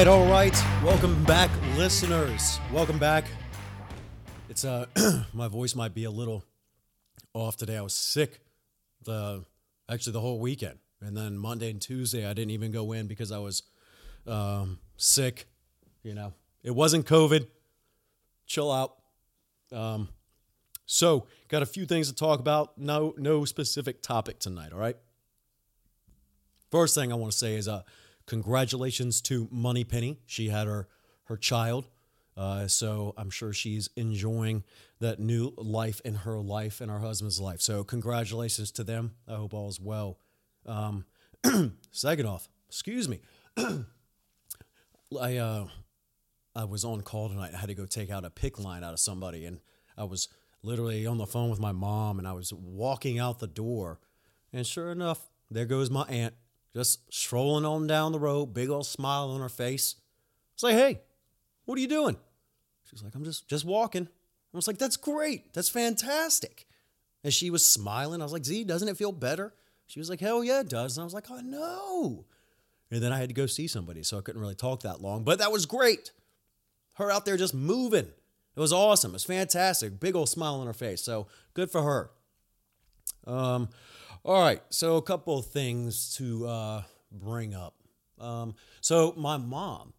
right, all right. Welcome back, listeners. Welcome back. It's uh my voice might be a little off today. I was sick the actually the whole weekend. And then Monday and Tuesday I didn't even go in because I was um sick, you know. It wasn't COVID. Chill out. Um so, got a few things to talk about. No no specific topic tonight, all right? First thing I want to say is uh congratulations to Money Penny. She had her her child. Uh, so I'm sure she's enjoying that new life in her life and her husband's life. So congratulations to them. I hope all is well. Um, second off, excuse me. I uh, I was on call tonight. I had to go take out a PICC line out of somebody, and I was literally on the phone with my mom, and I was walking out the door, and sure enough, there goes my aunt just strolling on down the road, big old smile on her face. It's like, hey, what are you doing? She's like, I'm just just walking. I was like, that's great. That's fantastic. And she was smiling. I was like, Z, doesn't it feel better? She was like, hell yeah, it does. And I was like, oh no. And then I had to go see somebody, so I couldn't really talk that long. But that was great. Her out there just moving. It was awesome. It was fantastic. Big old smile on her face. So good for her. Um, all right. So a couple of things to uh, bring up. Um, so my mom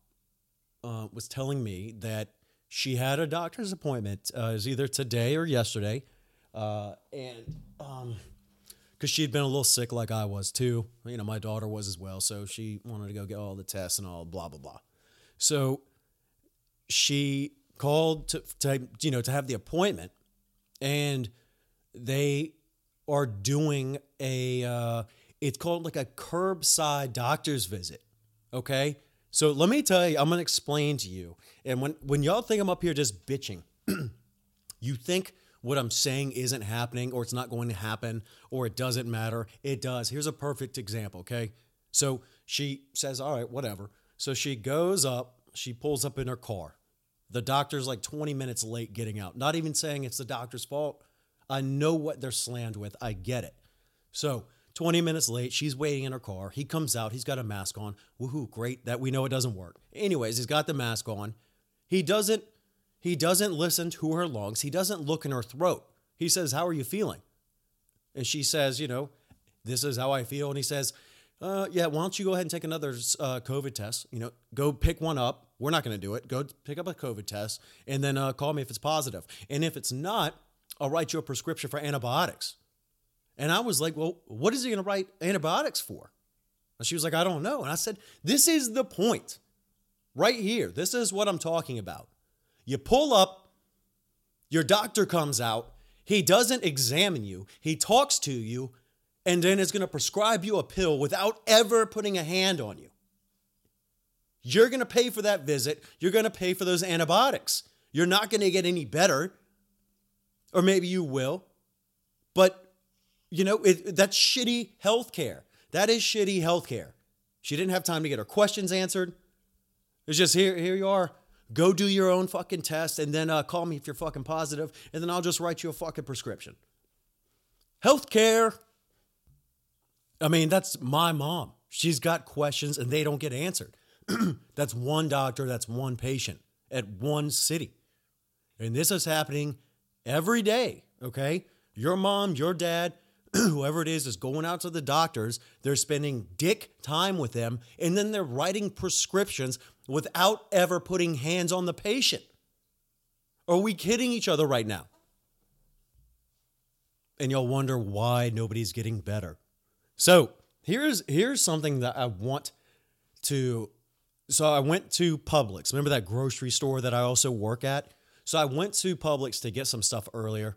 uh, was telling me that she had a doctor's appointment. Uh, it was either today or yesterday, uh, and um, because she'd been a little sick like I was too. You know, my daughter was as well, so she wanted to go get all the tests and all blah blah blah. So she called to, to you know to have the appointment, and they are doing a uh, it's called like a curbside doctor's visit. Okay, so let me tell you, I'm gonna explain to you. And when when y'all think I'm up here just bitching, you think what I'm saying isn't happening or it's not going to happen or it doesn't matter. It does. Here's a perfect example, okay? So she says, All right, whatever. So she goes up, she pulls up in her car. The doctor's like 20 minutes late getting out. Not even saying it's the doctor's fault. I know what they're slammed with. I get it. So 20 minutes late, she's waiting in her car. He comes out, he's got a mask on. Woohoo, great that we know it doesn't work. Anyways, he's got the mask on. He doesn't he doesn't listen to her lungs. He doesn't look in her throat. He says, "How are you feeling?" And she says, "You know, this is how I feel." And he says, uh, "Yeah, why don't you go ahead and take another uh, COVID test? You know, go pick one up. We're not going to do it. Go pick up a COVID test, and then uh, call me if it's positive. And if it's not, I'll write you a prescription for antibiotics." And I was like, "Well, what is he going to write antibiotics for?" And she was like, "I don't know." And I said, "This is the point, right here. This is what I'm talking about." You pull up, your doctor comes out, he doesn't examine you, he talks to you, and then is going to prescribe you a pill without ever putting a hand on you. You're going to pay for that visit, you're going to pay for those antibiotics. You're not going to get any better, or maybe you will, but you know, it, that's shitty healthcare. That is shitty healthcare. She didn't have time to get her questions answered. It's just here, here you are. Go do your own fucking test and then uh, call me if you're fucking positive, and then I'll just write you a fucking prescription. Healthcare. I mean, that's my mom. She's got questions and they don't get answered. that's one doctor, that's one patient at one city. And this is happening every day, okay? Your mom, your dad, whoever it is, is going out to the doctors. They're spending dick time with them, and then they're writing prescriptions without ever putting hands on the patient. Are we kidding each other right now? And you'll wonder why nobody's getting better. So here's here's something that I want to. So I went to Publix. Remember that grocery store that I also work at? So I went to Publix to get some stuff earlier,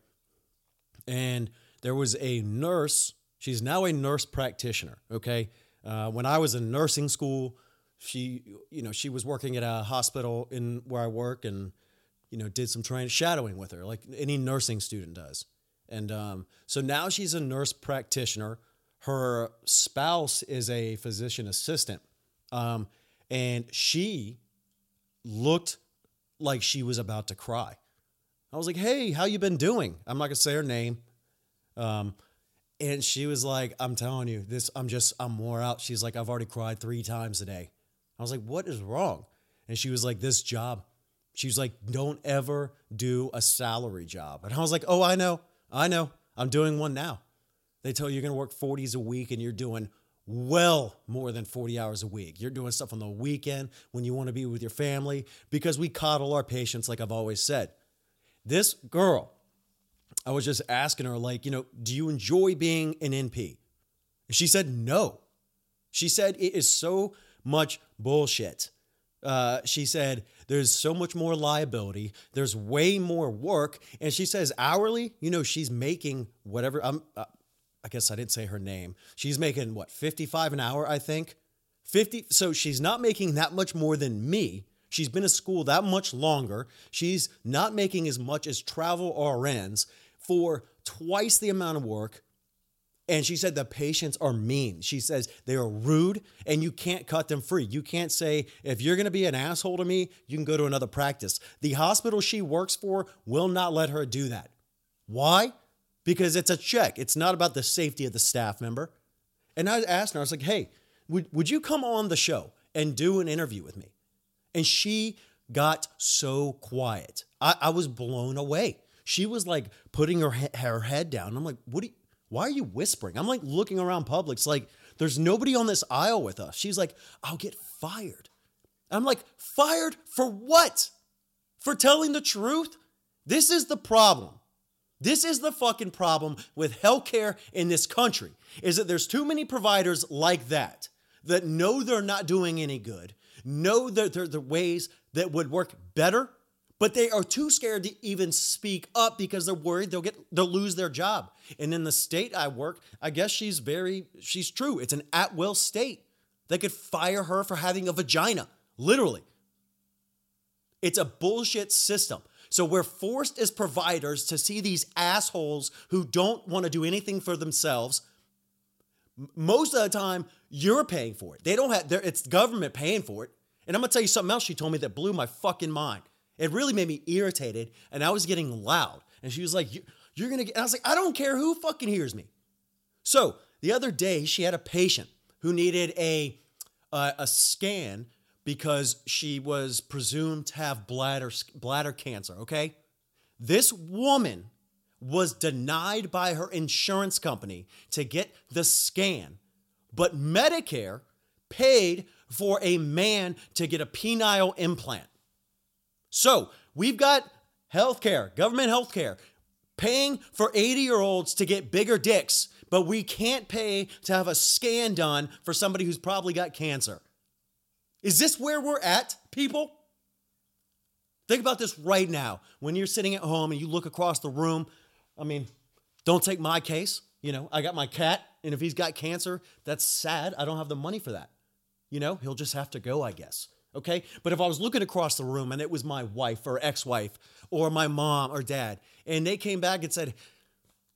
and there was a nurse. She's now a nurse practitioner. Okay. Uh, when I was in nursing school, she, you know, she was working at a hospital in where I work, and you know, did some training, shadowing with her, like any nursing student does. And um, so now she's a nurse practitioner. Her spouse is a physician assistant, um, and she looked like she was about to cry. I was like, "Hey, how you been doing?" I'm not gonna say her name. Um, and she was like, I'm telling you, this, I'm just, I'm wore out. She's like, I've already cried three times a day. I was like, what is wrong? And she was like, this job. She was like, don't ever do a salary job. And I was like, oh, I know. I know. I'm doing one now. They tell you you're to work 40s a week and you're doing well more than 40 hours a week. You're doing stuff on the weekend when you want to be with your family because we coddle our patients, like I've always said. This girl, I was just asking her, like, you know, do you enjoy being an NP? She said no. She said it is so much bullshit. Uh, she said there's so much more liability. There's way more work, and she says hourly. You know, she's making whatever. I'm. Uh, I guess I didn't say her name. She's making what 55 an hour, I think. 50. So she's not making that much more than me. She's been at school that much longer. She's not making as much as travel RNs for twice the amount of work and she said the patients are mean. She says they are rude and you can't cut them free. You can't say, if you're going to be an asshole to me, you can go to another practice. The hospital she works for will not let her do that. Why? Because it's a check. It's not about the safety of the staff member. And I asked her, I was like, hey, would, would you come on the show and do an interview with me? And she got so quiet. I, I was blown away. She was like putting her, her head down. I'm like, what you, why are you whispering? I'm like looking around Publix, like, there's nobody on this aisle with us. She's like, I'll get fired. I'm like, fired for what? For telling the truth? This is the problem. This is the fucking problem with healthcare in this country is that there's too many providers like that that know they're not doing any good, know that there are the ways that would work better but they are too scared to even speak up because they're worried they'll get they'll lose their job. And in the state I work, I guess she's very she's true. It's an at-will state. They could fire her for having a vagina, literally. It's a bullshit system. So we're forced as providers to see these assholes who don't want to do anything for themselves. Most of the time, you're paying for it. They don't have it's government paying for it. And I'm gonna tell you something else she told me that blew my fucking mind. It really made me irritated and I was getting loud. And she was like, You're gonna get, I was like, I don't care who fucking hears me. So the other day, she had a patient who needed a, uh, a scan because she was presumed to have bladder, bladder cancer, okay? This woman was denied by her insurance company to get the scan, but Medicare paid for a man to get a penile implant. So we've got healthcare, government healthcare, paying for 80 year olds to get bigger dicks, but we can't pay to have a scan done for somebody who's probably got cancer. Is this where we're at, people? Think about this right now. When you're sitting at home and you look across the room, I mean, don't take my case. You know, I got my cat, and if he's got cancer, that's sad. I don't have the money for that. You know, he'll just have to go, I guess okay? But if I was looking across the room and it was my wife or ex wife or my mom or dad, and they came back and said,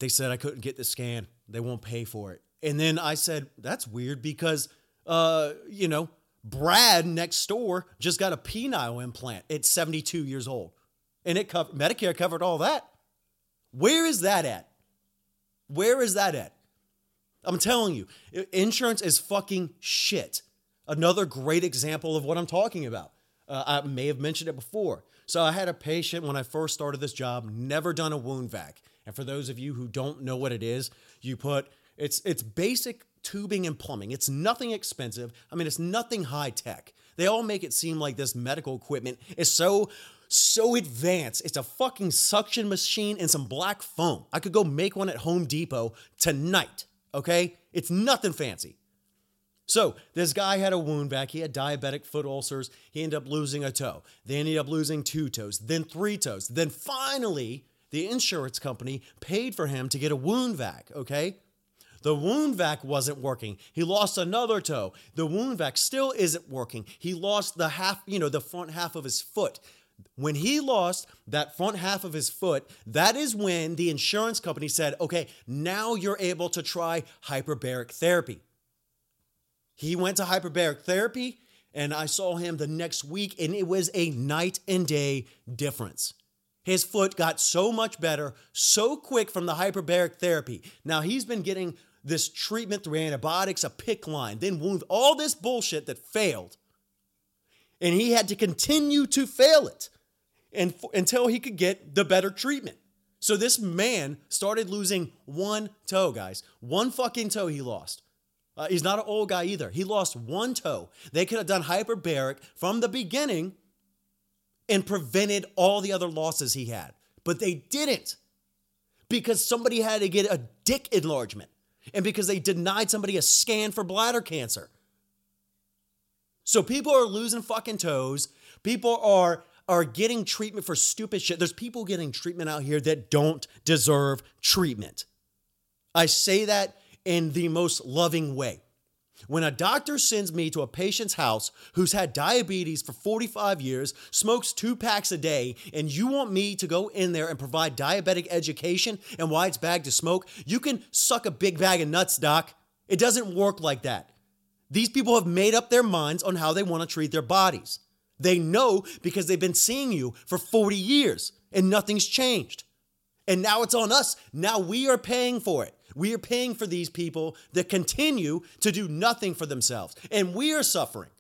they said I couldn't get the scan, they won't pay for it. And then I said, that's weird because, uh, you know, Brad next door just got a penile implant at 72 years old. And it covered, Medicare covered all that. Where is that at? Where is that at? I'm telling you, insurance is fucking shit. Another great example of what I'm talking about. Uh, I may have mentioned it before. So I had a patient when I first started this job, never done a wound vac. And for those of you who don't know what it is, you put it's it's basic tubing and plumbing. It's nothing expensive. I mean, it's nothing high tech. They all make it seem like this medical equipment is so so advanced. It's a fucking suction machine and some black foam. I could go make one at Home Depot tonight, okay? It's nothing fancy. So this guy had a wound vac. He had diabetic foot ulcers. He ended up losing a toe. They ended up losing two toes, then three toes. Then finally, the insurance company paid for him to get a wound vac, okay? The wound vac wasn't working. He lost another toe. The wound vac still isn't working. He lost the half, you know, the front half of his foot. When he lost that front half of his foot, that is when the insurance company said, okay, now you're able to try hyperbaric therapy. He went to hyperbaric therapy, and I saw him the next week, and it was a night and day difference. His foot got so much better so quick from the hyperbaric therapy. Now he's been getting this treatment through antibiotics, a PICC line, then wound, all this bullshit that failed. And he had to continue to fail it and, until he could get the better treatment. So this man started losing one toe, guys. One fucking toe he lost. Uh, he's not an old guy either. He lost one toe. They could have done hyperbaric from the beginning and prevented all the other losses he had, but they didn't because somebody had to get a dick enlargement and because they denied somebody a scan for bladder cancer. So people are losing fucking toes. People are are getting treatment for stupid shit. There's people getting treatment out here that don't deserve treatment. I say that in the most loving way. When a doctor sends me to a patient's house who's had diabetes for 45 years, smokes two packs a day, and you want me to go in there and provide diabetic education and why it's bad to smoke, you can suck a big bag of nuts, doc. It doesn't work like that. These people have made up their minds on how they want to treat their bodies. They know because they've been seeing you for 40 years and nothing's changed. And now it's on us. Now we are paying for it. We are paying for these people that continue to do nothing for themselves. And we are suffering.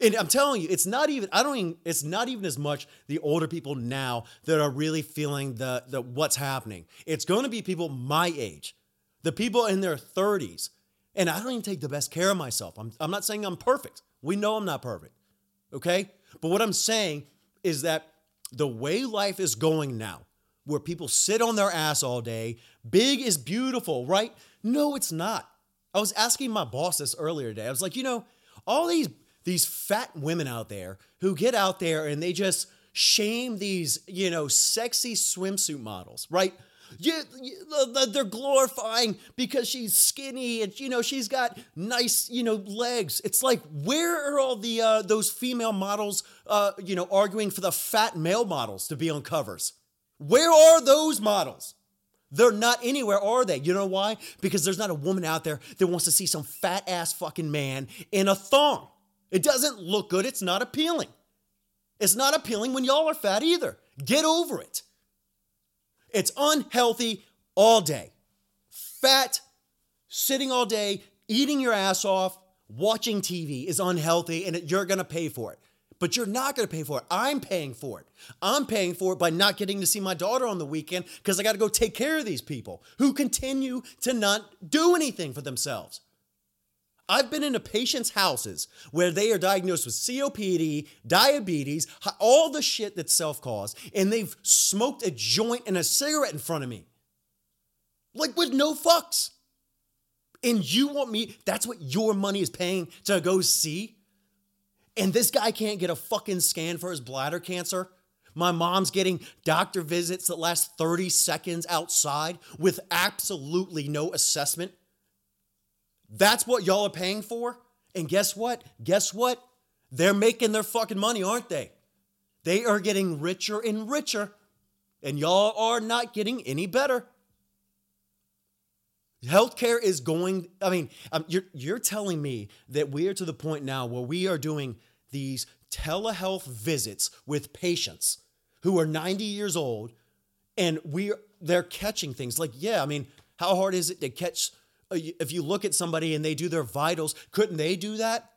And I'm telling you, it's not even, I don't even, it's not even as much the older people now that are really feeling the, the what's happening. It's going to be people my age, the people in their 30s. And I don't even take the best care of myself. I'm, I'm not saying I'm perfect. We know I'm not perfect. Okay. But what I'm saying is that the way life is going now, where people sit on their ass all day. Big is beautiful, right? No, it's not. I was asking my boss this earlier today. I was like, you know, all these these fat women out there who get out there and they just shame these, you know, sexy swimsuit models, right? Yeah, they're glorifying because she's skinny and you know she's got nice you know legs. It's like where are all the uh, those female models uh, you know arguing for the fat male models to be on covers? Where are those models? They're not anywhere, are they? You know why? Because there's not a woman out there that wants to see some fat ass fucking man in a thong. It doesn't look good. It's not appealing. It's not appealing when y'all are fat either. Get over it. It's unhealthy all day. Fat, sitting all day, eating your ass off, watching TV is unhealthy and you're gonna pay for it but you're not going to pay for it. I'm paying for it. I'm paying for it by not getting to see my daughter on the weekend because I got to go take care of these people who continue to not do anything for themselves. I've been into patients' houses where they are diagnosed with COPD, diabetes, all the shit that's self caused, and they've smoked a joint and a cigarette in front of me. Like with no fucks. And you want me, that's what your money is paying to go see? And this guy can't get a fucking scan for his bladder cancer. My mom's getting doctor visits that last 30 seconds outside with absolutely no assessment. That's what y'all are paying for. And guess what? Guess what? They're making their fucking money, aren't they? They are getting richer and richer, and y'all are not getting any better. Healthcare is going, I mean, um, you're, you're telling me that we are to the point now where we are doing these telehealth visits with patients who are 90 years old and we are, they're catching things. Like yeah i mean how hard is it to catch uh, if you look at somebody and they do their vitals couldn't they do that?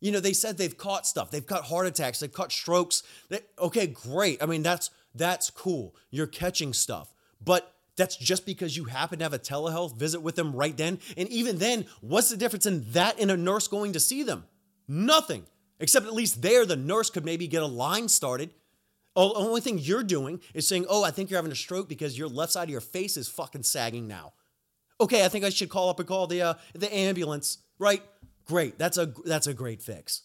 You know they said they've caught stuff. They've caught heart attacks. They've caught strokes. They, okay great. I mean that's that's cool. You're catching stuff. But that's just because you happen to have a telehealth visit with them right then and even then what's the difference in that and a nurse going to see them nothing Except at least there, the nurse could maybe get a line started. Oh, the only thing you're doing is saying, Oh, I think you're having a stroke because your left side of your face is fucking sagging now. Okay, I think I should call up and call the uh, the ambulance, right? Great. That's a that's a great fix.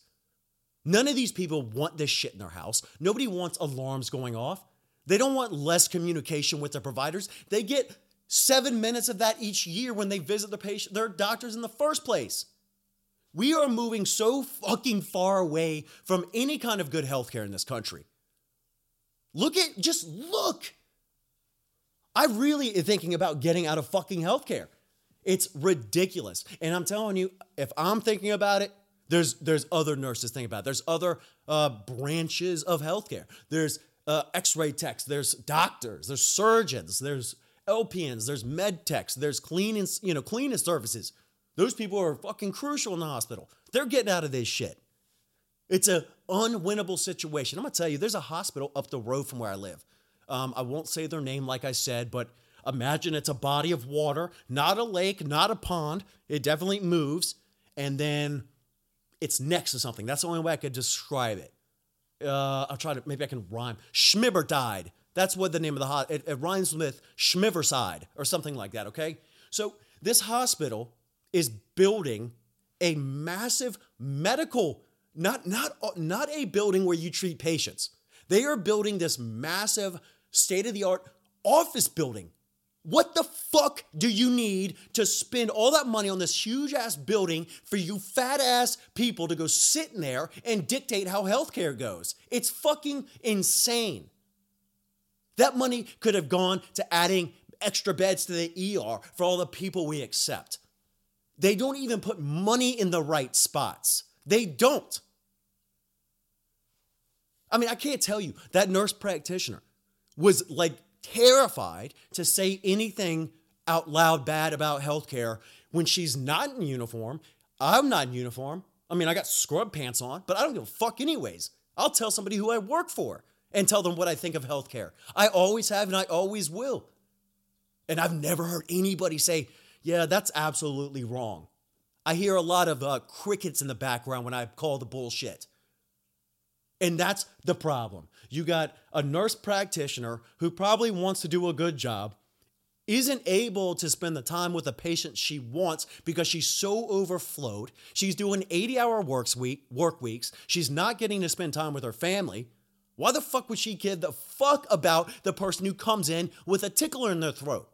None of these people want this shit in their house. Nobody wants alarms going off. They don't want less communication with their providers. They get 7 minutes of that each year when they visit the patient their doctors in the first place. We are moving so fucking far away from any kind of good healthcare in this country. Look at, just look. I really am thinking about getting out of fucking healthcare. It's ridiculous. And I'm telling you, if I'm thinking about it, there's there's other nurses thinking about it. There's other uh, branches of healthcare. There's uh, X-ray techs. There's doctors. There's surgeons. There's LPNs. There's med techs. There's cleaning you know cleaning services. Those people are fucking crucial in the hospital. They're getting out of this shit. It's a unwinnable situation. I'm gonna tell you, there's a hospital up the road from where I live. Um, I won't say their name, like I said, but imagine it's a body of water, not a lake, not a pond. It definitely moves, and then it's next to something. That's the only way I could describe it. Uh, I'll try to maybe I can rhyme. Schmibber died. That's what the name of the hot. It, it rhymes with Schmiverside or something like that. Okay, so this hospital is building a massive medical not not not a building where you treat patients. They are building this massive state of the art office building. What the fuck do you need to spend all that money on this huge ass building for you fat ass people to go sit in there and dictate how healthcare goes? It's fucking insane. That money could have gone to adding extra beds to the ER for all the people we accept. They don't even put money in the right spots. They don't. I mean, I can't tell you that nurse practitioner was like terrified to say anything out loud bad about healthcare when she's not in uniform. I'm not in uniform. I mean, I got scrub pants on, but I don't give a fuck anyways. I'll tell somebody who I work for and tell them what I think of healthcare. I always have and I always will. And I've never heard anybody say, yeah, that's absolutely wrong. I hear a lot of uh, crickets in the background when I call the bullshit. And that's the problem. You got a nurse practitioner who probably wants to do a good job, isn't able to spend the time with the patient she wants because she's so overflowed. She's doing 80 hour works week, work weeks. She's not getting to spend time with her family. Why the fuck would she give the fuck about the person who comes in with a tickler in their throat?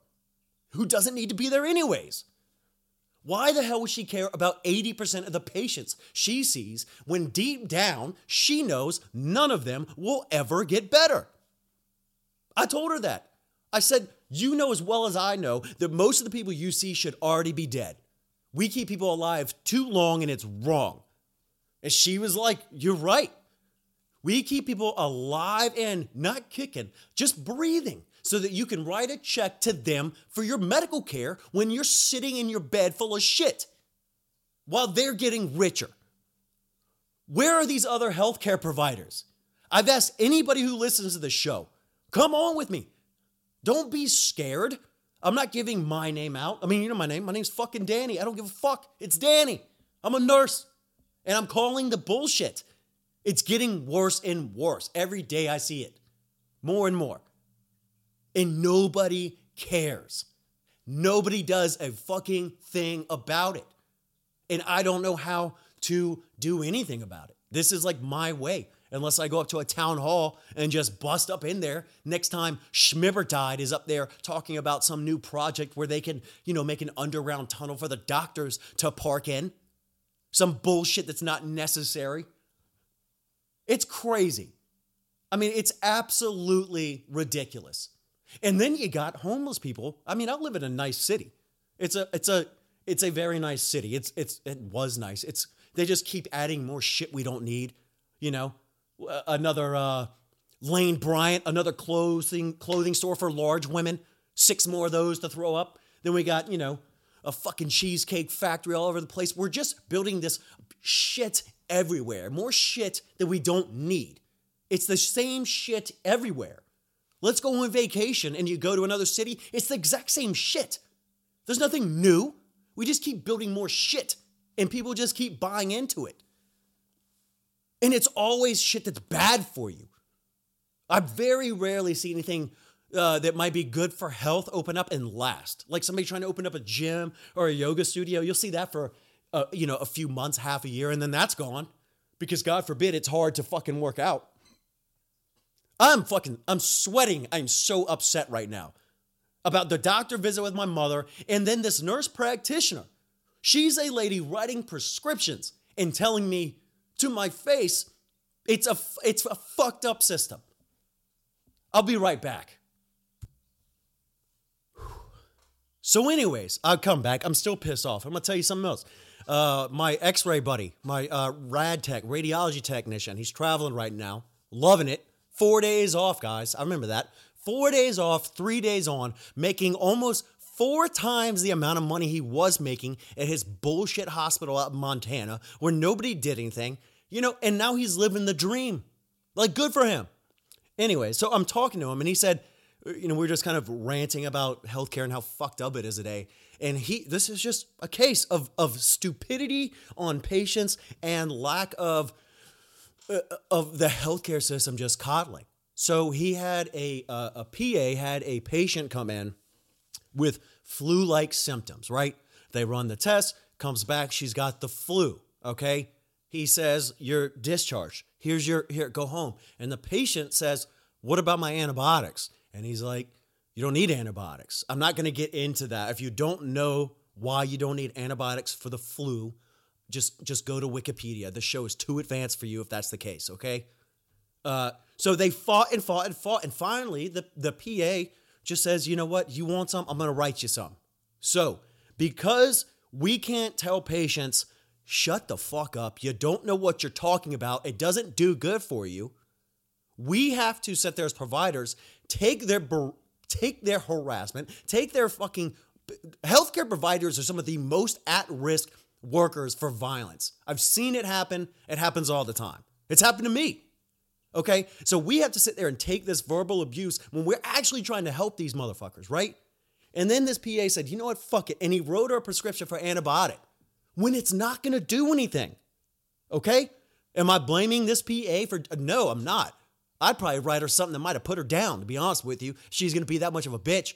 Who doesn't need to be there anyways? Why the hell would she care about 80% of the patients she sees when deep down she knows none of them will ever get better? I told her that. I said, You know as well as I know that most of the people you see should already be dead. We keep people alive too long and it's wrong. And she was like, You're right. We keep people alive and not kicking, just breathing so that you can write a check to them for your medical care when you're sitting in your bed full of shit while they're getting richer. Where are these other healthcare providers? I've asked anybody who listens to the show, come on with me. Don't be scared. I'm not giving my name out. I mean, you know my name. My name's fucking Danny. I don't give a fuck. It's Danny. I'm a nurse and I'm calling the bullshit. It's getting worse and worse. Every day I see it. More and more and nobody cares. Nobody does a fucking thing about it. And I don't know how to do anything about it. This is like my way. Unless I go up to a town hall and just bust up in there. Next time Schmibbertide is up there talking about some new project where they can, you know, make an underground tunnel for the doctors to park in. Some bullshit that's not necessary. It's crazy. I mean, it's absolutely ridiculous. And then you got homeless people. I mean, I live in a nice city. It's a it's a it's a very nice city. It's it's it was nice. It's they just keep adding more shit we don't need. You know, another uh, Lane Bryant, another clothing clothing store for large women. Six more of those to throw up. Then we got you know a fucking cheesecake factory all over the place. We're just building this shit everywhere. More shit that we don't need. It's the same shit everywhere. Let's go on vacation and you go to another city, it's the exact same shit. There's nothing new. We just keep building more shit and people just keep buying into it. And it's always shit that's bad for you. I very rarely see anything uh, that might be good for health open up and last. Like somebody trying to open up a gym or a yoga studio, you'll see that for uh, you know a few months, half a year, and then that's gone because God forbid it's hard to fucking work out. I'm fucking, I'm sweating. I'm so upset right now about the doctor visit with my mother and then this nurse practitioner. She's a lady writing prescriptions and telling me to my face, it's a, it's a fucked up system. I'll be right back. So, anyways, I'll come back. I'm still pissed off. I'm gonna tell you something else. Uh, my X-ray buddy, my uh, rad tech, radiology technician, he's traveling right now, loving it. Four days off, guys. I remember that. Four days off, three days on, making almost four times the amount of money he was making at his bullshit hospital out in Montana where nobody did anything. You know, and now he's living the dream. Like, good for him. Anyway, so I'm talking to him and he said, you know, we are just kind of ranting about healthcare and how fucked up it is today. And he, this is just a case of of stupidity on patients and lack of of the healthcare system just coddling. So he had a uh, a PA had a patient come in with flu-like symptoms. Right? They run the test, comes back, she's got the flu. Okay. He says, You're discharged. Here's your, here, go home. And the patient says, What about my antibiotics? And he's like, You don't need antibiotics. I'm not going to get into that. If you don't know why you don't need antibiotics for the flu, just just go to Wikipedia. The show is too advanced for you if that's the case, okay? Uh, so they fought and fought and fought, and finally the, the PA just says, you know what, you want some? I'm gonna write you some. So because we can't tell patients, shut the fuck up, you don't know what you're talking about, it doesn't do good for you. We have to sit there as providers, take their take their harassment, take their fucking healthcare providers are some of the most at risk workers for violence. I've seen it happen. It happens all the time. It's happened to me. Okay? So we have to sit there and take this verbal abuse when we're actually trying to help these motherfuckers, right? And then this PA said, you know what? Fuck it. And he wrote her a prescription for antibiotic when it's not going to do anything. Okay? Am I blaming this PA for? No, I'm not. I'd probably write her something that might have put her down, to be honest with you. She's going to be that much of a bitch.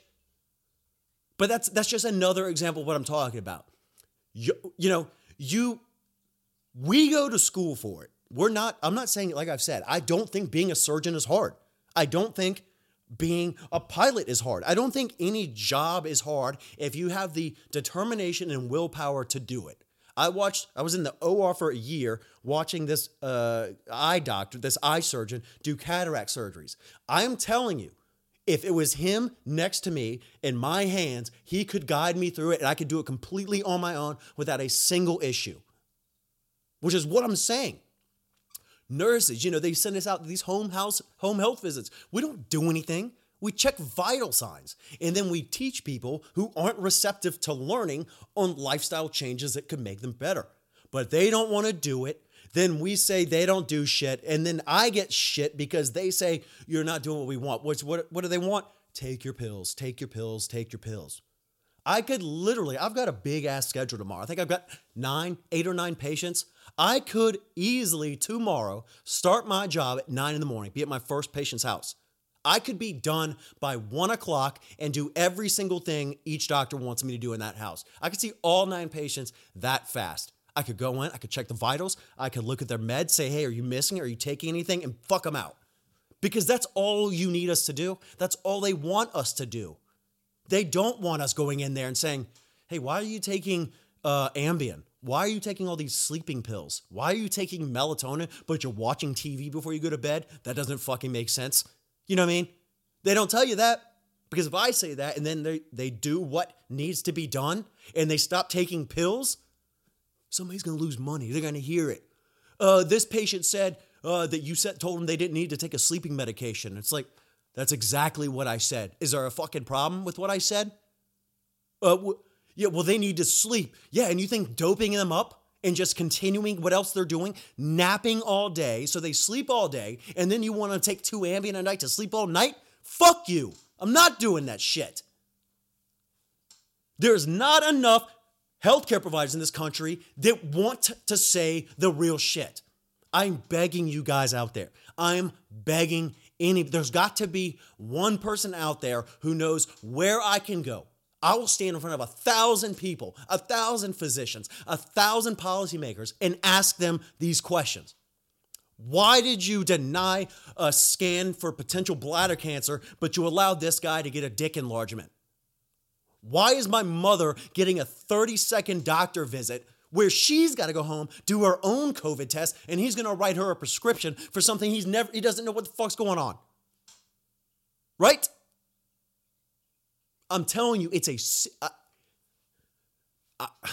But that's that's just another example of what I'm talking about. You, you know, you we go to school for it. We're not I'm not saying like I've said, I don't think being a surgeon is hard. I don't think being a pilot is hard. I don't think any job is hard if you have the determination and willpower to do it. I watched, I was in the OR for a year watching this uh, eye doctor, this eye surgeon do cataract surgeries. I'm telling you, if it was him next to me in my hands, he could guide me through it and I could do it completely on my own without a single issue, which is what I'm saying. Nurses, you know, they send us out these home house, home health visits. We don't do anything. We check vital signs and then we teach people who aren't receptive to learning on lifestyle changes that could make them better. But they don't want to do it. Then we say they don't do shit. And then I get shit because they say you're not doing what we want. What's, what, what do they want? Take your pills, take your pills, take your pills. I could literally, I've got a big ass schedule tomorrow. I think I've got nine, eight or nine patients. I could easily tomorrow start my job at nine in the morning, be at my first patient's house. I could be done by one o'clock and do every single thing each doctor wants me to do in that house. I could see all nine patients that fast. I could go in, I could check the vitals, I could look at their meds, say, hey, are you missing? Are you taking anything? And fuck them out. Because that's all you need us to do. That's all they want us to do. They don't want us going in there and saying, hey, why are you taking uh, Ambien? Why are you taking all these sleeping pills? Why are you taking melatonin, but you're watching TV before you go to bed? That doesn't fucking make sense. You know what I mean? They don't tell you that because if I say that and then they, they do what needs to be done and they stop taking pills, somebody's going to lose money. They're going to hear it. Uh, this patient said uh, that you said, told them they didn't need to take a sleeping medication. It's like, that's exactly what I said. Is there a fucking problem with what I said? Uh, w- yeah, well, they need to sleep. Yeah, and you think doping them up and just continuing what else they're doing, napping all day, so they sleep all day, and then you want to take two Ambien a night to sleep all night? Fuck you. I'm not doing that shit. There's not enough healthcare providers in this country that want to say the real shit. I'm begging you guys out there. I'm begging any, there's got to be one person out there who knows where I can go I will stand in front of a thousand people, a thousand physicians, a thousand policymakers, and ask them these questions. Why did you deny a scan for potential bladder cancer, but you allowed this guy to get a dick enlargement? Why is my mother getting a 30 second doctor visit where she's got to go home, do her own COVID test, and he's going to write her a prescription for something he's never, he doesn't know what the fuck's going on? Right? I'm telling you, it's a. I, uh, I,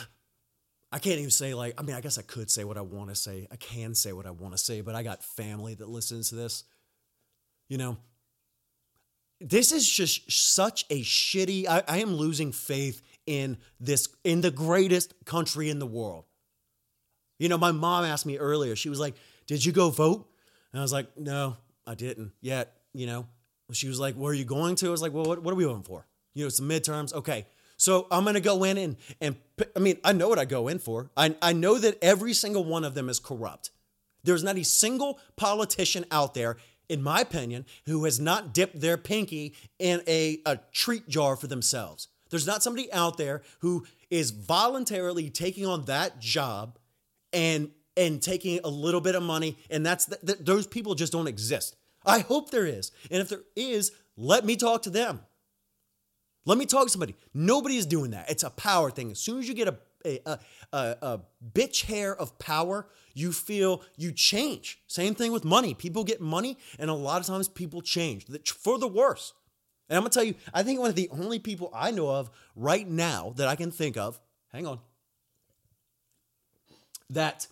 I can't even say like. I mean, I guess I could say what I want to say. I can say what I want to say, but I got family that listens to this. You know, this is just such a shitty. I, I am losing faith in this in the greatest country in the world. You know, my mom asked me earlier. She was like, did you go vote? And I was like, no, I didn't yet. You know, she was like, where are you going to? I was like, well, what, what are we voting for? You know, some midterms. Okay. So I'm to go in and, and I mean, I know what I go in for. I, I know that every single one of them is corrupt. There's not a single politician out there, in my opinion, who has not dipped their pinky in a, a treat jar for themselves. There's not somebody out there who is voluntarily taking on that job and and taking a little bit of money and that's th- th- those people just don't exist. I hope there is. And if there is, let me talk to them. Let me talk to somebody. Nobody is doing that. It's a power thing. As soon as you get a, a, a, a bitch hair of power, you feel you change. Same thing with money. People get money, and a lot of times people change for the worse. And I'm gonna tell you, I think one of the only people I know of right now that I can think of, hang on, that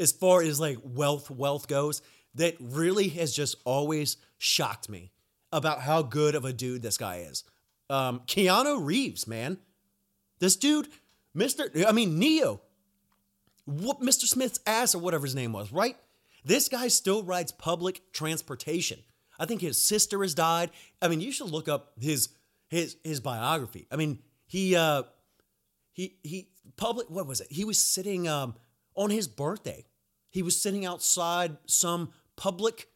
as far as like wealth, wealth goes, that really has just always shocked me about how good of a dude this guy is. Um, Keanu Reeves, man. This dude, Mr. I mean, Neo, whoop Mr. Smith's ass or whatever his name was, right? This guy still rides public transportation. I think his sister has died. I mean, you should look up his his his biography. I mean, he uh he he public what was it? He was sitting um on his birthday. He was sitting outside some public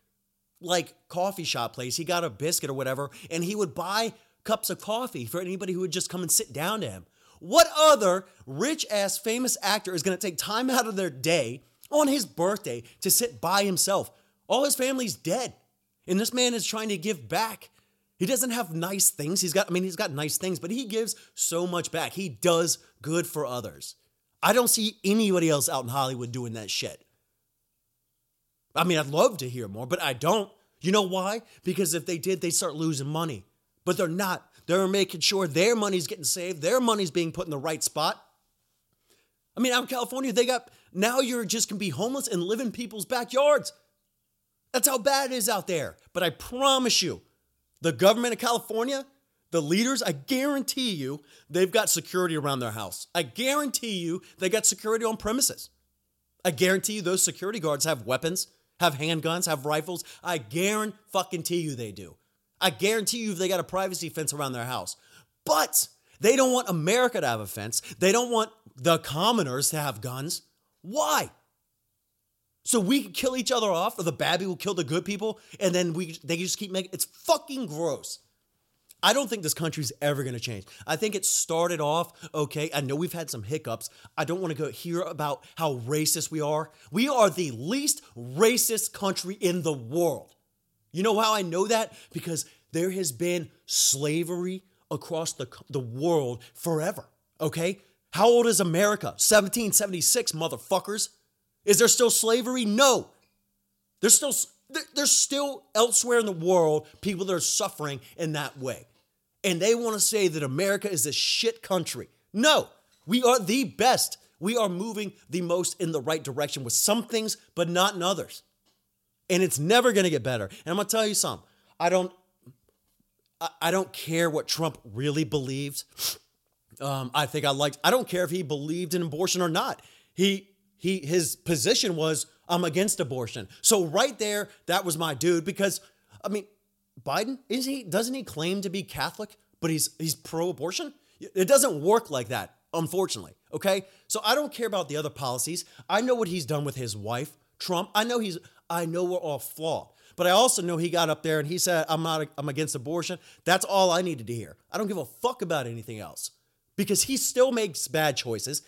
like coffee shop place. He got a biscuit or whatever, and he would buy cups of coffee for anybody who would just come and sit down to him. What other rich ass famous actor is going to take time out of their day on his birthday to sit by himself? All his family's dead. And this man is trying to give back. He doesn't have nice things. He's got, I mean, he's got nice things, but he gives so much back. He does good for others. I don't see anybody else out in Hollywood doing that shit. I mean, I'd love to hear more, but I don't. You know why? Because if they did, they'd start losing money. But they're not. They're making sure their money's getting saved, their money's being put in the right spot. I mean, out in California, they got now you're just gonna be homeless and live in people's backyards. That's how bad it is out there. But I promise you, the government of California, the leaders, I guarantee you, they've got security around their house. I guarantee you, they got security on premises. I guarantee you, those security guards have weapons, have handguns, have rifles. I guarantee you they do. I guarantee you if they got a privacy fence around their house. But they don't want America to have a fence. They don't want the commoners to have guns. Why? So we can kill each other off, or the bad people kill the good people, and then we they just keep making it's fucking gross. I don't think this country's ever gonna change. I think it started off okay. I know we've had some hiccups. I don't want to go hear about how racist we are. We are the least racist country in the world. You know how I know that? Because there has been slavery across the, the world forever. Okay? How old is America? 1776, motherfuckers. Is there still slavery? No. There's still there's still elsewhere in the world people that are suffering in that way. And they want to say that America is a shit country. No, we are the best. We are moving the most in the right direction with some things, but not in others. And it's never going to get better. And I'm going to tell you something. I don't I don't care what Trump really believes. Um, I think I liked. I don't care if he believed in abortion or not. He he his position was I'm against abortion. So right there, that was my dude because I mean, Biden is he doesn't he claim to be Catholic, but he's he's pro-abortion? It doesn't work like that, unfortunately. Okay? So I don't care about the other policies. I know what he's done with his wife, Trump. I know he's I know we're all flawed. But I also know he got up there and he said, I'm not I'm against abortion. That's all I needed to hear. I don't give a fuck about anything else. Because he still makes bad choices.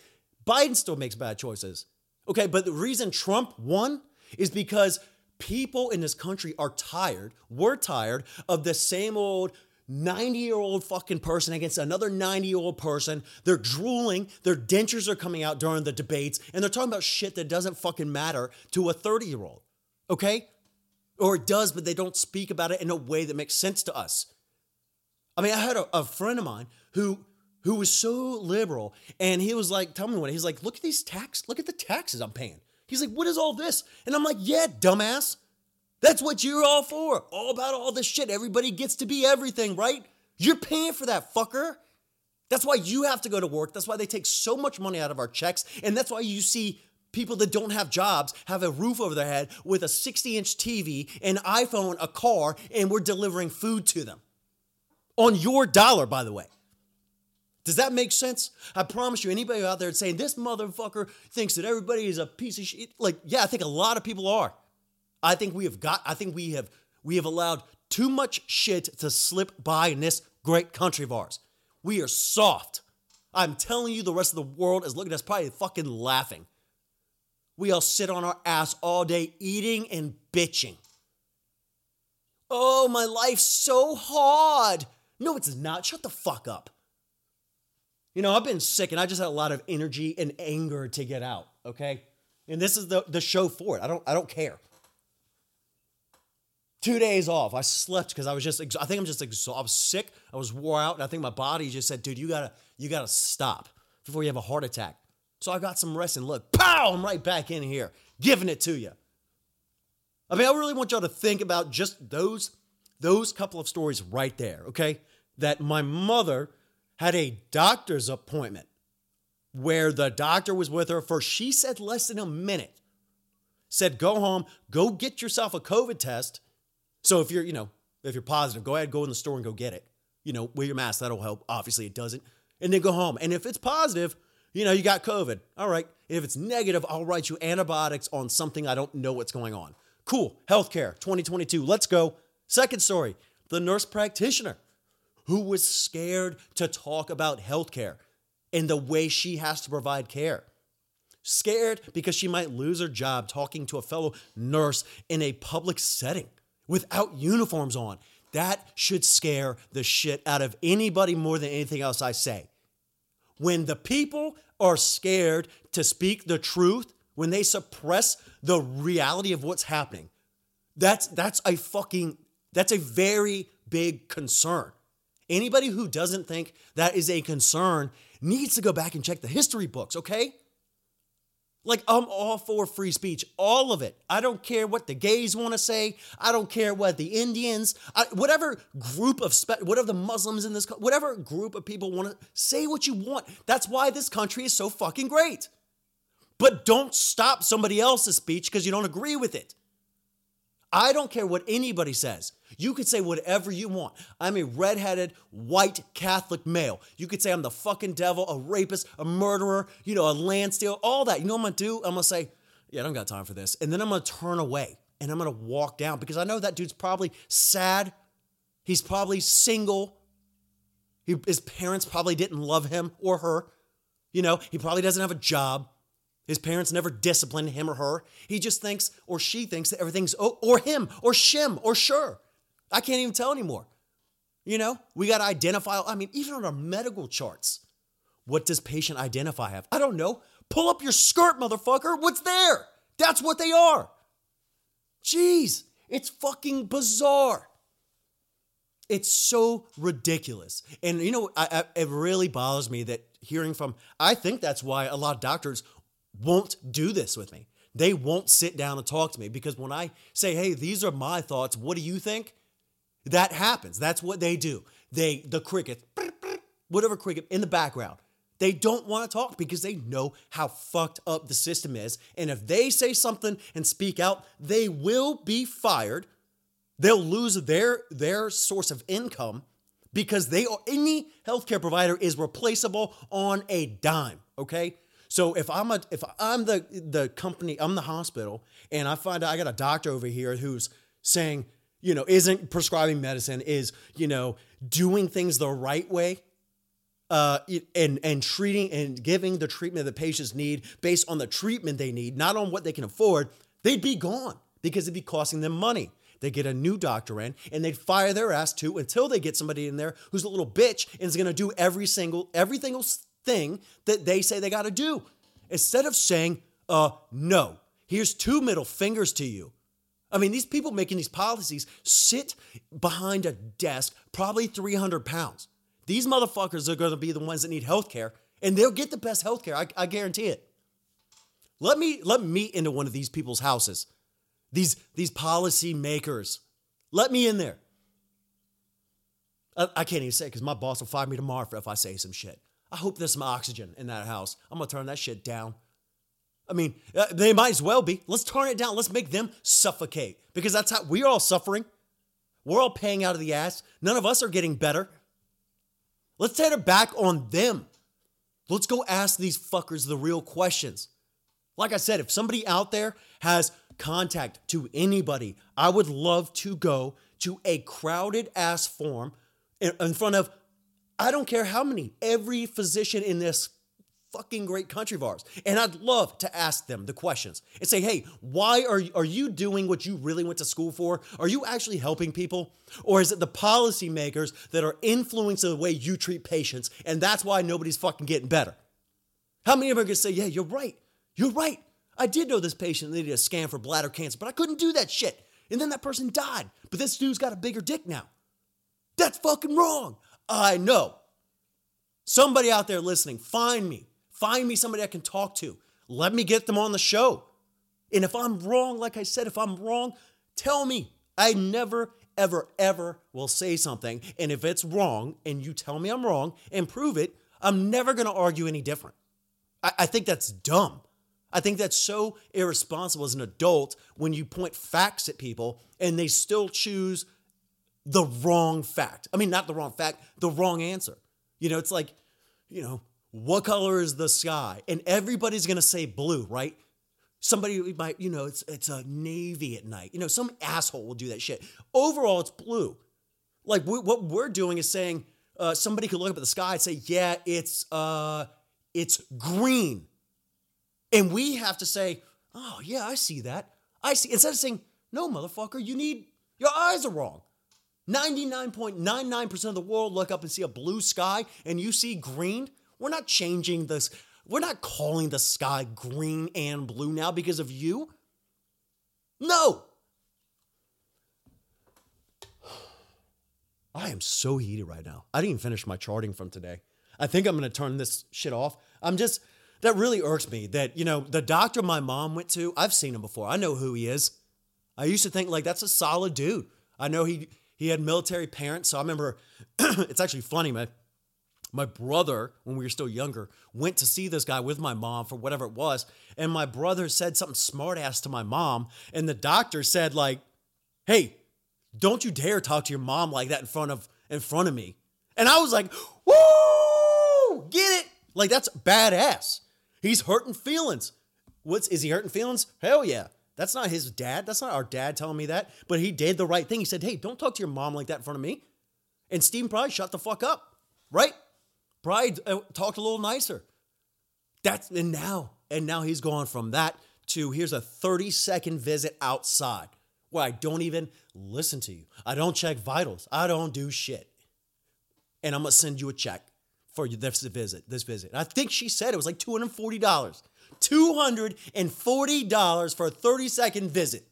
Biden still makes bad choices. Okay, but the reason Trump won is because people in this country are tired, we're tired of the same old 90 year old fucking person against another 90 year old person. They're drooling, their dentures are coming out during the debates, and they're talking about shit that doesn't fucking matter to a 30 year old. Okay? Or it does, but they don't speak about it in a way that makes sense to us. I mean, I had a, a friend of mine who who was so liberal, and he was like, tell me what, he's like, look at these tax, look at the taxes I'm paying. He's like, what is all this? And I'm like, yeah, dumbass. That's what you're all for. All about all this shit. Everybody gets to be everything, right? You're paying for that, fucker. That's why you have to go to work. That's why they take so much money out of our checks. And that's why you see people that don't have jobs have a roof over their head with a 60 inch TV, an iPhone, a car, and we're delivering food to them. On your dollar, by the way. Does that make sense? I promise you, anybody out there saying this motherfucker thinks that everybody is a piece of shit, like, yeah, I think a lot of people are. I think we have got, I think we have, we have allowed too much shit to slip by in this great country of ours. We are soft. I'm telling you, the rest of the world is looking at us probably fucking laughing. We all sit on our ass all day eating and bitching. Oh, my life's so hard. No, it's not. Shut the fuck up. You know, I've been sick and I just had a lot of energy and anger to get out, okay? And this is the, the show for it. I don't I don't care. Two days off. I slept because I was just I think I'm just exhausted. I was sick. I was wore out, and I think my body just said, dude, you gotta you gotta stop before you have a heart attack. So I got some rest and look, pow, I'm right back in here, giving it to you. I mean, I really want y'all to think about just those those couple of stories right there, okay? That my mother had a doctor's appointment where the doctor was with her for, she said, less than a minute. Said, go home, go get yourself a COVID test. So if you're, you know, if you're positive, go ahead, go in the store and go get it. You know, wear your mask, that'll help. Obviously, it doesn't. And then go home. And if it's positive, you know, you got COVID. All right. If it's negative, I'll write you antibiotics on something I don't know what's going on. Cool. Healthcare 2022. Let's go. Second story the nurse practitioner who was scared to talk about healthcare and the way she has to provide care. Scared because she might lose her job talking to a fellow nurse in a public setting without uniforms on. That should scare the shit out of anybody more than anything else I say. When the people are scared to speak the truth, when they suppress the reality of what's happening, that's that's a fucking that's a very big concern. Anybody who doesn't think that is a concern needs to go back and check the history books, okay? Like, I'm all for free speech, all of it. I don't care what the gays want to say. I don't care what the Indians, I, whatever group of, spe- whatever the Muslims in this, whatever group of people want to say what you want. That's why this country is so fucking great. But don't stop somebody else's speech because you don't agree with it. I don't care what anybody says. You could say whatever you want. I'm a redheaded white Catholic male. You could say I'm the fucking devil, a rapist, a murderer, you know, a land steal, all that. You know what I'm gonna do? I'm gonna say, yeah, I don't got time for this. And then I'm gonna turn away and I'm gonna walk down because I know that dude's probably sad. He's probably single. He, his parents probably didn't love him or her. You know, he probably doesn't have a job. His parents never disciplined him or her. He just thinks or she thinks that everything's oh, or him or shim or sure. I can't even tell anymore. You know, we got to identify. I mean, even on our medical charts, what does patient identify have? I don't know. Pull up your skirt, motherfucker. What's there? That's what they are. Jeez, it's fucking bizarre. It's so ridiculous. And you know, I, I, it really bothers me that hearing from, I think that's why a lot of doctors won't do this with me. They won't sit down and talk to me because when I say, hey, these are my thoughts, what do you think? That happens. That's what they do. They, the cricket, whatever cricket in the background, they don't want to talk because they know how fucked up the system is. And if they say something and speak out, they will be fired. They'll lose their, their source of income because they are, any healthcare provider is replaceable on a dime. Okay. So if I'm a if I'm the the company, I'm the hospital, and I find out I got a doctor over here who's saying, you know, isn't prescribing medicine, is you know doing things the right way, uh, and and treating and giving the treatment that patients need based on the treatment they need, not on what they can afford, they'd be gone because it'd be costing them money. They get a new doctor in and they'd fire their ass too until they get somebody in there who's a little bitch and is gonna do every single every single thing that they say they got to do. Instead of saying, uh, no, here's two middle fingers to you. I mean, these people making these policies sit behind a desk, probably 300 pounds. These motherfuckers are going to be the ones that need health care, and they'll get the best health care. I, I guarantee it. Let me let me into one of these people's houses. These these policy makers. Let me in there. I, I can't even say because my boss will fire me tomorrow if I say some shit. I hope there's some oxygen in that house. I'm gonna turn that shit down. I mean, uh, they might as well be. Let's turn it down. Let's make them suffocate because that's how we're all suffering. We're all paying out of the ass. None of us are getting better. Let's turn it back on them. Let's go ask these fuckers the real questions. Like I said, if somebody out there has contact to anybody, I would love to go to a crowded ass forum in, in front of, I don't care how many, every physician in this fucking great country of ours. And I'd love to ask them the questions and say, hey, why are, are you doing what you really went to school for? Are you actually helping people? Or is it the policymakers that are influencing the way you treat patients? And that's why nobody's fucking getting better. How many of them are gonna say, yeah, you're right. You're right. I did know this patient needed a scan for bladder cancer, but I couldn't do that shit. And then that person died. But this dude's got a bigger dick now. That's fucking wrong. I know. Somebody out there listening, find me. Find me somebody I can talk to. Let me get them on the show. And if I'm wrong, like I said, if I'm wrong, tell me. I never, ever, ever will say something. And if it's wrong and you tell me I'm wrong and prove it, I'm never going to argue any different. I, I think that's dumb. I think that's so irresponsible as an adult when you point facts at people and they still choose the wrong fact. I mean, not the wrong fact, the wrong answer. You know, it's like, you know, what color is the sky? And everybody's gonna say blue, right? Somebody might, you know, it's it's a navy at night. You know, some asshole will do that shit. Overall, it's blue. Like we, what we're doing is saying uh, somebody could look up at the sky and say, yeah, it's uh, it's green, and we have to say, oh yeah, I see that. I see. Instead of saying, no, motherfucker, you need your eyes are wrong. 99.99% of the world look up and see a blue sky and you see green. We're not changing this. We're not calling the sky green and blue now because of you. No. I am so heated right now. I didn't even finish my charting from today. I think I'm going to turn this shit off. I'm just, that really irks me that, you know, the doctor my mom went to, I've seen him before. I know who he is. I used to think like that's a solid dude. I know he he had military parents, so I remember it's actually funny, man my brother, when we were still younger, went to see this guy with my mom for whatever it was. And my brother said something smart ass to my mom. And the doctor said, like, hey, don't you dare talk to your mom like that in front of in front of me. And I was like, woo, get it? Like that's badass. He's hurting feelings. What's is he hurting feelings? Hell yeah. That's not his dad. That's not our dad telling me that. But he did the right thing. He said, hey, don't talk to your mom like that in front of me. And Steve probably shut the fuck up. Right? Pride uh, talked a little nicer. That's and now and now he's gone from that to here's a 30 second visit outside where I don't even listen to you. I don't check vitals. I don't do shit. And I'm gonna send you a check for this visit. This visit. And I think she said it was like $240. $240 for a 30 second visit.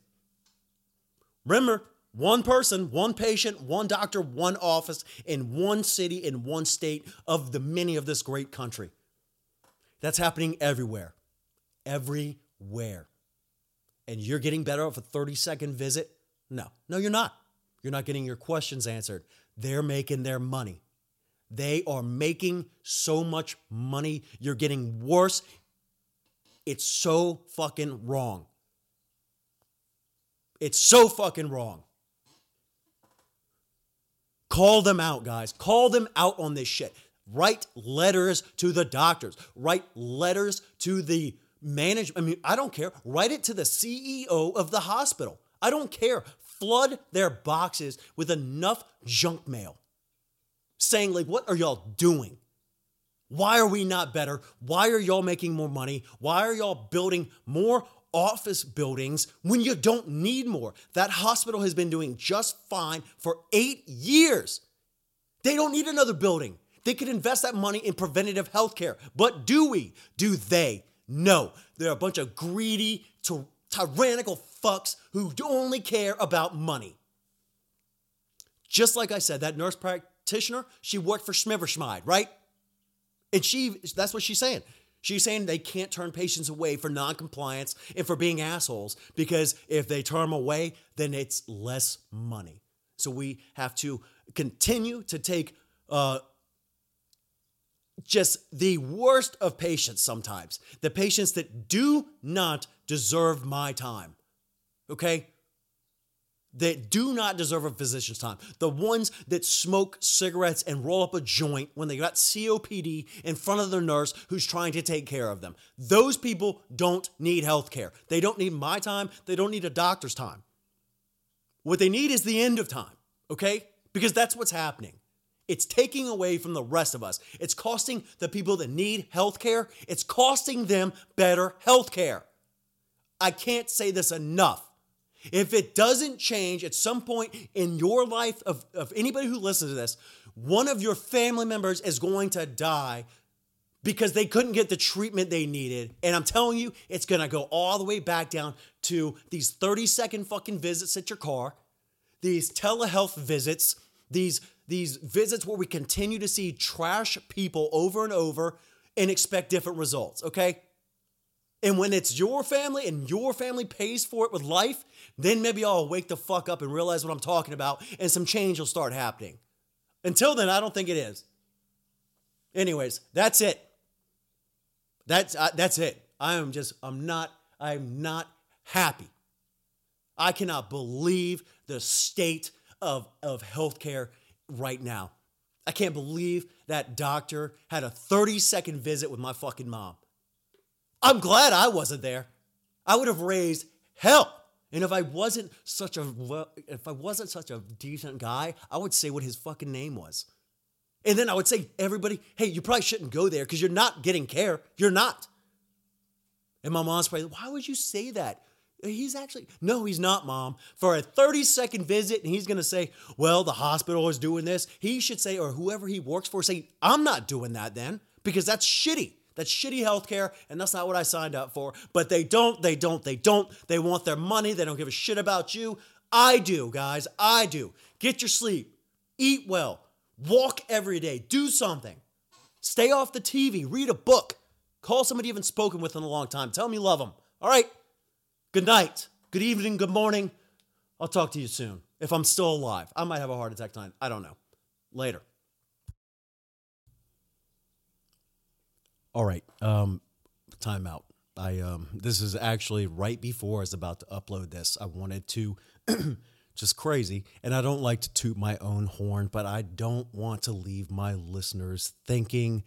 Remember, one person, one patient, one doctor, one office in one city, in one state of the many of this great country. That's happening everywhere. Everywhere. And you're getting better off a 30 second visit? No, no, you're not. You're not getting your questions answered. They're making their money. They are making so much money. You're getting worse. It's so fucking wrong. It's so fucking wrong. Call them out, guys. Call them out on this shit. Write letters to the doctors. Write letters to the management. I mean, I don't care. Write it to the CEO of the hospital. I don't care. Flood their boxes with enough junk mail saying, like, what are y'all doing? Why are we not better? Why are y'all making more money? Why are y'all building more office buildings when you don't need more. That hospital has been doing just fine for eight years. They don't need another building. They could invest that money in preventative health care. But do we? Do they? No. They're a bunch of greedy, tyrannical fucks who only care about money. Just like I said, that nurse practitioner, she worked for Schmiverschmide, right? And she, that's what she's saying. She's saying they can't turn patients away for noncompliance and for being assholes because if they turn them away, then it's less money. So we have to continue to take uh, just the worst of patients sometimes. The patients that do not deserve my time. Okay? That do not deserve a physician's time. The ones that smoke cigarettes and roll up a joint when they got COPD in front of their nurse who's trying to take care of them. Those people don't need health care. They don't need my time. They don't need a doctor's time. What they need is the end of time, okay? Because that's what's happening. It's taking away from the rest of us. It's costing the people that need health care, it's costing them better health care. I can't say this enough. If it doesn't change at some point in your life of, of anybody who listens to this, one of your family members is going to die because they couldn't get the treatment they needed. And I'm telling you, it's gonna go all the way back down to these 30 second fucking visits at your car, these telehealth visits, these these visits where we continue to see trash people over and over and expect different results, okay? And when it's your family and your family pays for it with life, then maybe I'll wake the fuck up and realize what I'm talking about and some change will start happening. Until then, I don't think it is. Anyways, that's it. That's uh, that's it. I am just I'm not I'm not happy. I cannot believe the state of of healthcare right now. I can't believe that doctor had a 30 second visit with my fucking mom. I'm glad I wasn't there. I would have raised hell. And if I wasn't such a if I wasn't such a decent guy, I would say what his fucking name was. And then I would say everybody, hey, you probably shouldn't go there because you're not getting care. You're not. And my mom's probably, why would you say that? He's actually, no, he's not, mom. For a 30 second visit, and he's gonna say, well, the hospital is doing this. He should say, or whoever he works for, say, I'm not doing that then because that's shitty. That's shitty healthcare, and that's not what I signed up for. But they don't, they don't, they don't. They want their money. They don't give a shit about you. I do, guys. I do. Get your sleep, eat well, walk every day, do something. Stay off the TV, read a book, call somebody you haven't spoken with in a long time. Tell them you love them. All right. Good night, good evening, good morning. I'll talk to you soon. If I'm still alive, I might have a heart attack tonight. I don't know. Later. All right. Um, time out. I um, this is actually right before I was about to upload this. I wanted to just crazy, and I don't like to toot my own horn, but I don't want to leave my listeners thinking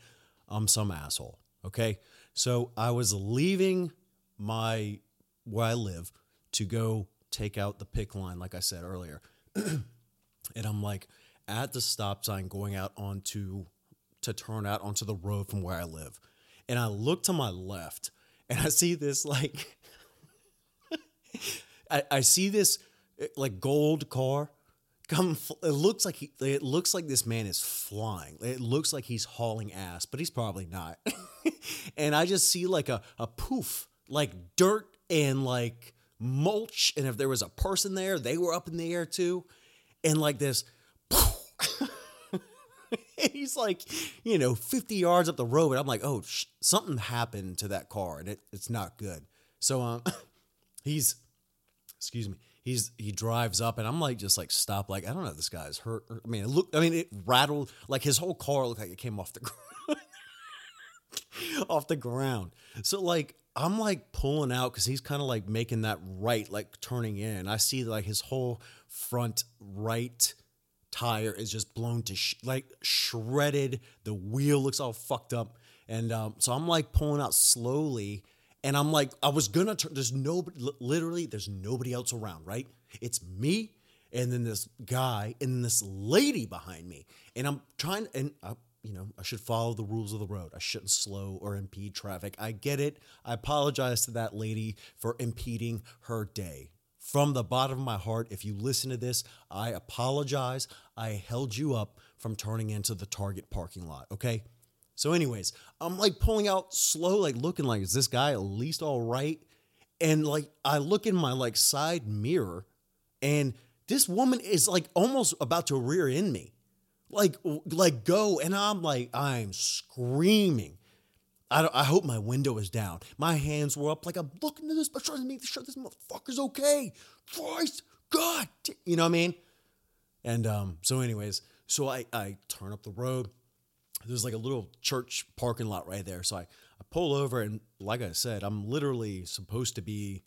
I'm some asshole. Okay, so I was leaving my where I live to go take out the PICC line, like I said earlier, and I'm like at the stop sign going out onto to turn out onto the road from where I live and I look to my left and I see this like I, I see this eh, like gold car come it looks like he, it looks like this man is flying. It looks like he's hauling ass but he's probably not. And i just see like a, a poof like dirt and like mulch and if there was a person there they were up in the air too. And like this he's like, you know, 50 yards up the road. And I'm like, oh, sh- something happened to that car and it, it's not good. So um, he's, excuse me, he's he drives up and I'm like, just like stop. Like, I don't know if this guy's hurt. I mean, it looked, I mean, it rattled, like his whole car looked like it came off the ground. off the ground. So like I'm like pulling out because he's kind of like making that right, like turning in. I see like his whole front right tire is just blown to sh- like shredded. The wheel looks all fucked up, and um, so I'm like pulling out slowly, and I'm like, I was gonna turn. There's nobody, literally, there's nobody else around, right? It's me, and then this guy, and this lady behind me, and I'm trying, and I, you know, I should follow the rules of the road. I shouldn't slow or impede traffic. I get it. I apologize to that lady for impeding her day from the bottom of my heart, if you listen to this, I apologize. I held you up from turning into the Target parking lot, okay? So, anyways, I'm like pulling out slow, like looking like, is this guy at least all right? And like, I look in my like side mirror, and this woman is like almost about to rear end me, like, like go. And I'm like, I'm screaming. I, I hope my window is down. My hands were up like I'm looking at this, but trying to make sure this motherfucker's okay. Christ, God, you know what I mean? And um, so, anyways, so I, I turn up the road there's like a little church parking lot right there. So I, I pull over and like I said, I'm literally supposed to be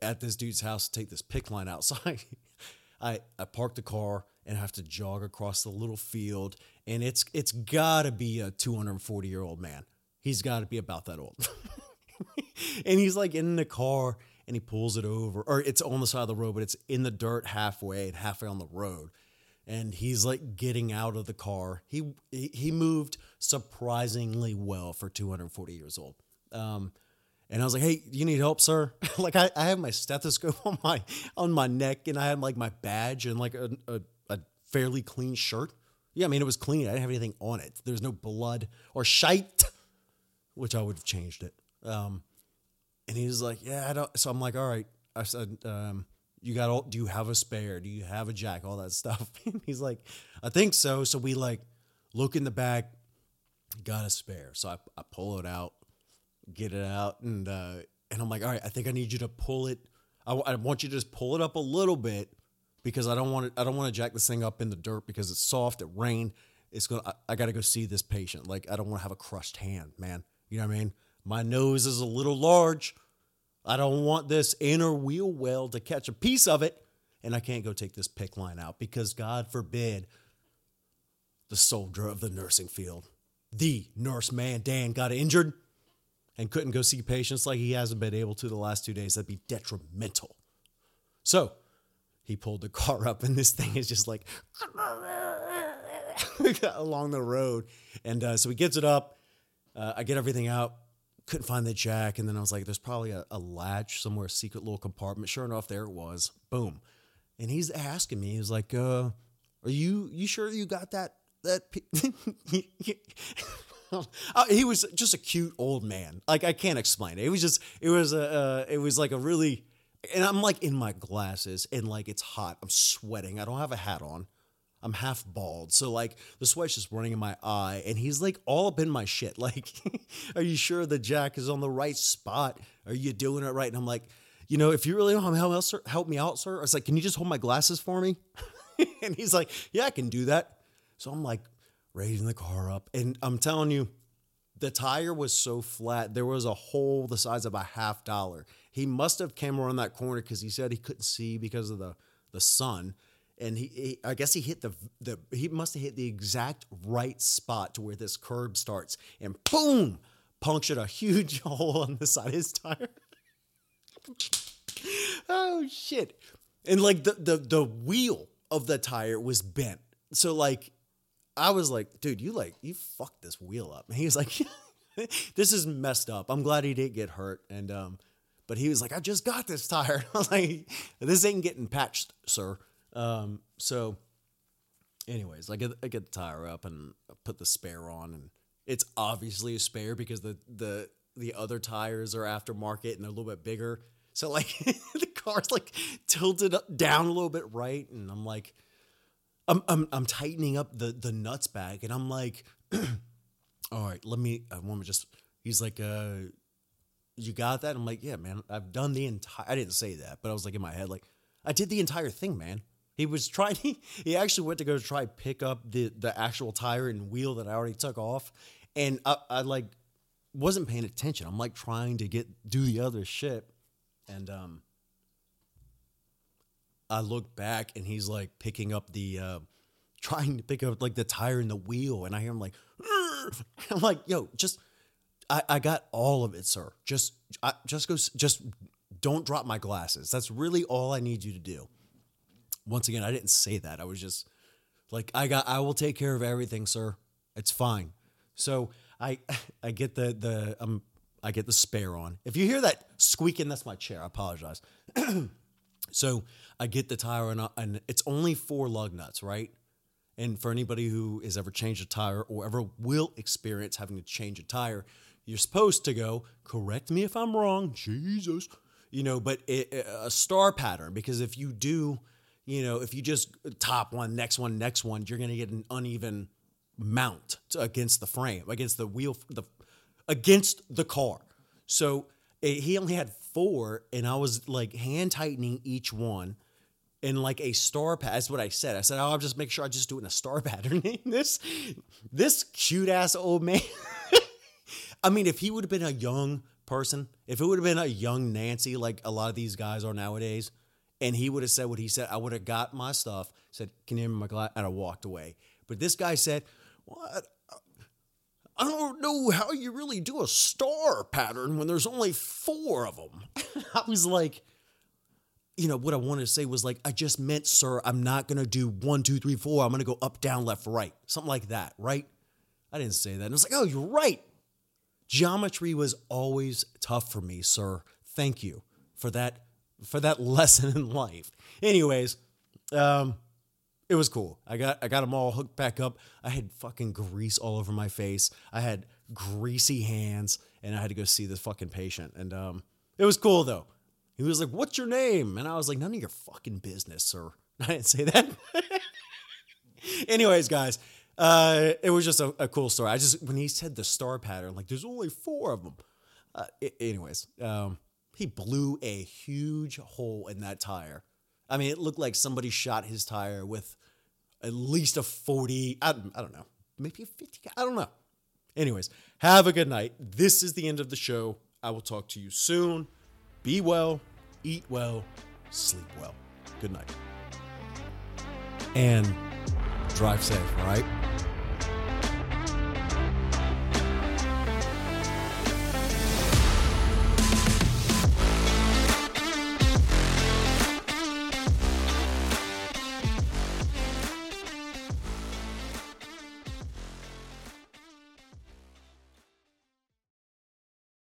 at this dude's house to take this PICC line outside. I, I park the car and have to jog across the little field. And it's it's gotta be a 240 year old man. He's gotta be about that old. and he's like in the car and he pulls it over, or it's on the side of the road, but it's in the dirt halfway and halfway on the road. And he's like getting out of the car. He he moved surprisingly well for 240 years old. Um, and I was like, "Hey, you need help, sir?" like I, I have my stethoscope on my on my neck, and I had like my badge and like a, a, a fairly clean shirt. Yeah, I mean it was clean. I didn't have anything on it. There's no blood or shite, which I would have changed it. Um, and he was like, "Yeah, I don't." So I'm like, "All right." I said, um, "You got all? Do you have a spare? Do you have a jack? All that stuff." He's like, "I think so." So we like look in the back, got a spare. So I, I pull it out, get it out, and uh, and I'm like, "All right, I think I need you to pull it. I, I want you to just pull it up a little bit because I don't want to. I don't want to jack this thing up in the dirt because it's soft. It rained. It's gonna. I, I got to go see this patient. Like I don't want to have a crushed hand, man. You know what I mean? My nose is a little large. I don't want this inner wheel well to catch a piece of it. And I can't go take this PICC line out because God forbid the soldier of the nursing field, the nurse man, Dan, got injured and couldn't go see patients like he hasn't been able to the last two days. That'd be detrimental. So he pulled the car up, and this thing is just like along the road. And uh, so he gets it up. Uh, I get everything out couldn't find the jack. And then I was like, there's probably a, a latch somewhere, a secret little compartment. Sure enough, there it was. Boom. And he's asking me, he's like, uh, are you, you sure you got that? That uh, he was just a cute old man. Like I can't explain it. It was just, it was a, uh, it was like a really, and I'm like in my glasses and like it's hot. I'm sweating. I don't have a hat on. I'm half bald. So like the sweat's just running in my eye and he's like all up in my shit. Like, are you sure the jack is on the right spot? Are you doing it right? And I'm like, you know, if you really don't have help, sir, help me out, sir. I was like, can you just hold my glasses for me? and he's like, yeah, I can do that. So I'm like raising the car up. And I'm telling you, the tire was so flat. There was a hole the size of a half dollar. He must have came around that corner because he said he couldn't see because of the, the sun and he, he, I guess he hit the the he must have hit the exact right spot to where this curb starts, and boom, punctured a huge hole on the side of his tire. oh shit! And like the the the wheel of the tire was bent, so like I was like, dude, you like you fucked this wheel up. And he was like, this is messed up. I'm glad he didn't get hurt, and um. But he was like, I just got this tire. I was like, this ain't getting patched, sir. Um, so, anyways, I get I get the tire up and put the spare on, and it's obviously a spare because the the the other tires are aftermarket and they're a little bit bigger. So like the car's like tilted down a little bit right, and I'm like, I'm I'm, I'm tightening up the the nuts back, and I'm like, all right, let me. I want to just. He's like, uh, you got that? I'm like, yeah, man. I've done the entire. I didn't say that, but I was like in my head, like, I did the entire thing, man. He was trying. He, he actually went to go try pick up the the actual tire and wheel that I already took off, and I, I like wasn't paying attention. I'm like trying to get do the other shit, and um, I look back and he's like picking up the, uh, trying to pick up like the tire and the wheel, and I hear him like, I'm like, yo, just, I, I got all of it, sir. Just, I, just go, just don't drop my glasses. That's really all I need you to do once again, I didn't say that. I was just like, I got, I will take care of everything, sir. It's fine. So I, I get the the um, I get the spare on. If you hear that squeaking, that's my chair. I apologize. so I get the tire and, I, and it's only four lug nuts, right? And for anybody who has ever changed a tire or ever will experience having to change a tire, you're supposed to go. Correct me if I'm wrong, Jesus. You know, but it, a star pattern because if you do you know, if you just top one, next one, next one, you're going to get an uneven mount against the frame, against the wheel, the against the car. So it, he only had four, and I was like hand tightening each one, in like a star pattern. That's what I said. I said, "Oh, I'll just make sure I just do it in a star pattern." this this cute ass old man. I mean, if he would have been a young person, if it would have been a young Nancy like a lot of these guys are nowadays, and he would have said what he said, I would have got my stuff, said, "Can you hear me, my glass?" and I walked away. But this guy said, "What? I don't know how you really do a star pattern when there's only four of them." I was like, you know, what I wanted to say was like, I just meant, sir, I'm not gonna do one, two, three, four. I'm gonna go up, down, left, right, something like that, right? I didn't say that. And it's like, oh, you're right. Geometry was always tough for me, sir. Thank you for that for that lesson in life. Anyways, um, it was cool. I got I got them all hooked back up. I had fucking grease all over my face. I had greasy hands, and I had to go see this fucking patient. And um, it was cool though. He was like, "What's your name?" And I was like, "None of your fucking business, sir." I didn't say that. Anyways, guys, uh, it was just a, a, cool story. I just when he said the star pattern, like there's only four of them. Uh, anyways, um, he blew a huge hole in that tire. I mean, it looked like somebody shot his tire with at least a 40, I, I don't know, maybe a 50, I don't know. Anyways, have a good night. This is the end of the show. I will talk to you soon. Be well, eat well, sleep well. Good night. And drive safe, all right?